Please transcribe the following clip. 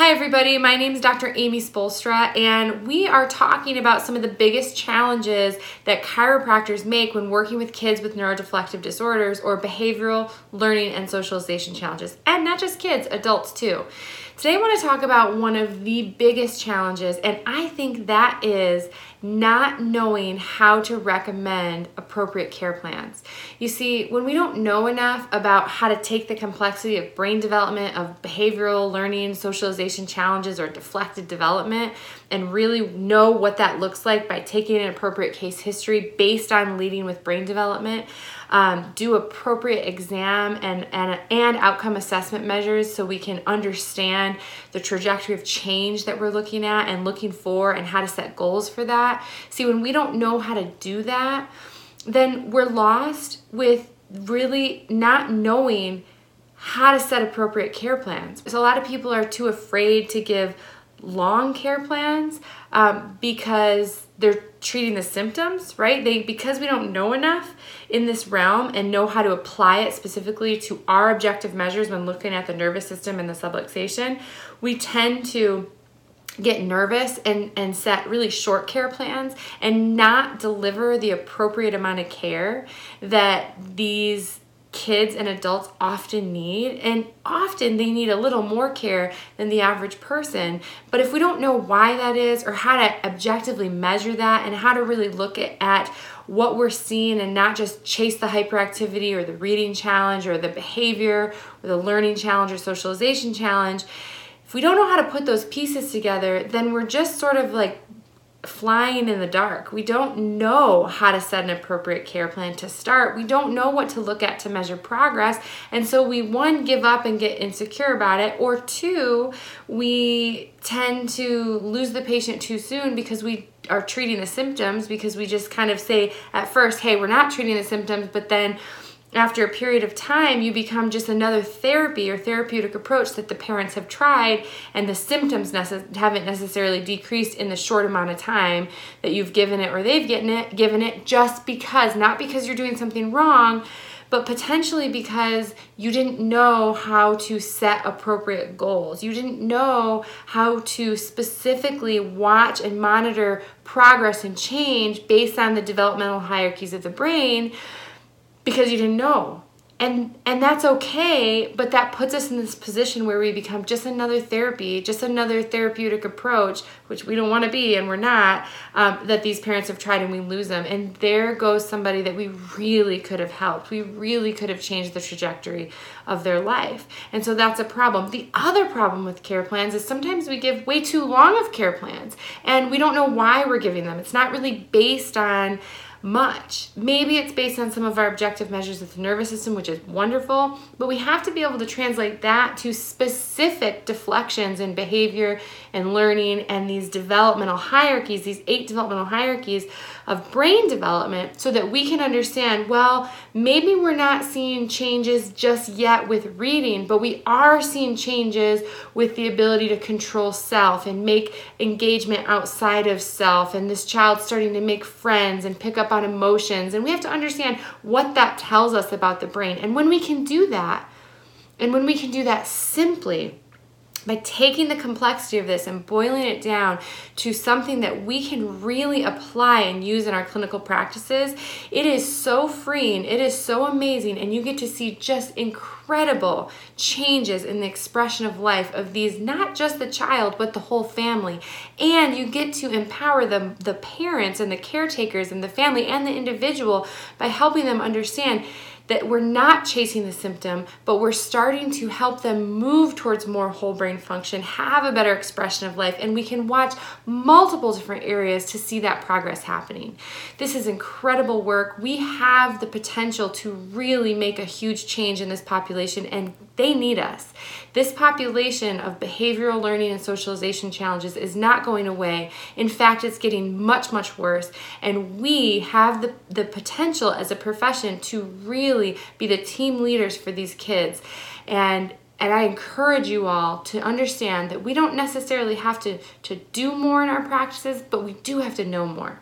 Hi, everybody. My name is Dr. Amy Spoelstra, and we are talking about some of the biggest challenges that chiropractors make when working with kids with neurodeflective disorders or behavioral, learning, and socialization challenges. And not just kids, adults too. Today, I want to talk about one of the biggest challenges, and I think that is not knowing how to recommend appropriate care plans. You see, when we don't know enough about how to take the complexity of brain development, of behavioral learning, socialization challenges, or deflected development, and really know what that looks like by taking an appropriate case history based on leading with brain development, um, do appropriate exam and, and, and outcome assessment measures so we can understand the trajectory of change that we're looking at and looking for and how to set goals for that. See, when we don't know how to do that, then we're lost with really not knowing how to set appropriate care plans. So a lot of people are too afraid to give long care plans um, because they're treating the symptoms, right? They because we don't know enough in this realm and know how to apply it specifically to our objective measures when looking at the nervous system and the subluxation, we tend to get nervous and, and set really short care plans and not deliver the appropriate amount of care that these kids and adults often need and often they need a little more care than the average person. But if we don't know why that is or how to objectively measure that and how to really look at, at what we're seeing and not just chase the hyperactivity or the reading challenge or the behavior or the learning challenge or socialization challenge if we don't know how to put those pieces together then we're just sort of like flying in the dark. We don't know how to set an appropriate care plan to start. We don't know what to look at to measure progress. And so we, one, give up and get insecure about it, or two, we tend to lose the patient too soon because we are treating the symptoms because we just kind of say at first, hey, we're not treating the symptoms, but then after a period of time, you become just another therapy or therapeutic approach that the parents have tried, and the symptoms necess- haven't necessarily decreased in the short amount of time that you've given it or they've given it, given it just because, not because you're doing something wrong, but potentially because you didn't know how to set appropriate goals. You didn't know how to specifically watch and monitor progress and change based on the developmental hierarchies of the brain because you didn't know. And and that's okay but that puts us in this position where we become just another therapy just another therapeutic approach which we don't want to be and we're not um, that these parents have tried and we lose them. And there goes somebody that we really could have helped. We really could have changed the trajectory of their life. And so that's a problem. The other problem with care plans is sometimes we give way too long of care plans and we don't know why we're giving them. It's not really based on much. Maybe it's based on some of our objective measures of the nervous system, which is wonderful, but we have to be able to translate that to specific deflections in behavior and learning and these developmental hierarchies, these eight developmental hierarchies of brain development, so that we can understand well, maybe we're not seeing changes just yet with reading, but we are seeing changes with the ability to control self and make engagement outside of self, and this child starting to make friends and pick up on emotions. And we have to understand what that tells us about the brain. And when we can do that, and when we can do that simply, by taking the complexity of this and boiling it down to something that we can really apply and use in our clinical practices, it is so freeing, it is so amazing, and you get to see just incredible changes in the expression of life of these, not just the child, but the whole family. And you get to empower the, the parents and the caretakers and the family and the individual by helping them understand that we're not chasing the symptom, but we're starting to help them move towards more whole brain function, have a better expression of life, and we can watch multiple different areas to see that progress happening. This is incredible work. We have the potential to really make a huge change in this population, and they need us. This population of behavioral learning and socialization challenges is not going away. In fact, it's getting much, much worse, and we have the, the potential as a profession to really be the team leaders for these kids. And and I encourage you all to understand that we don't necessarily have to, to do more in our practices, but we do have to know more.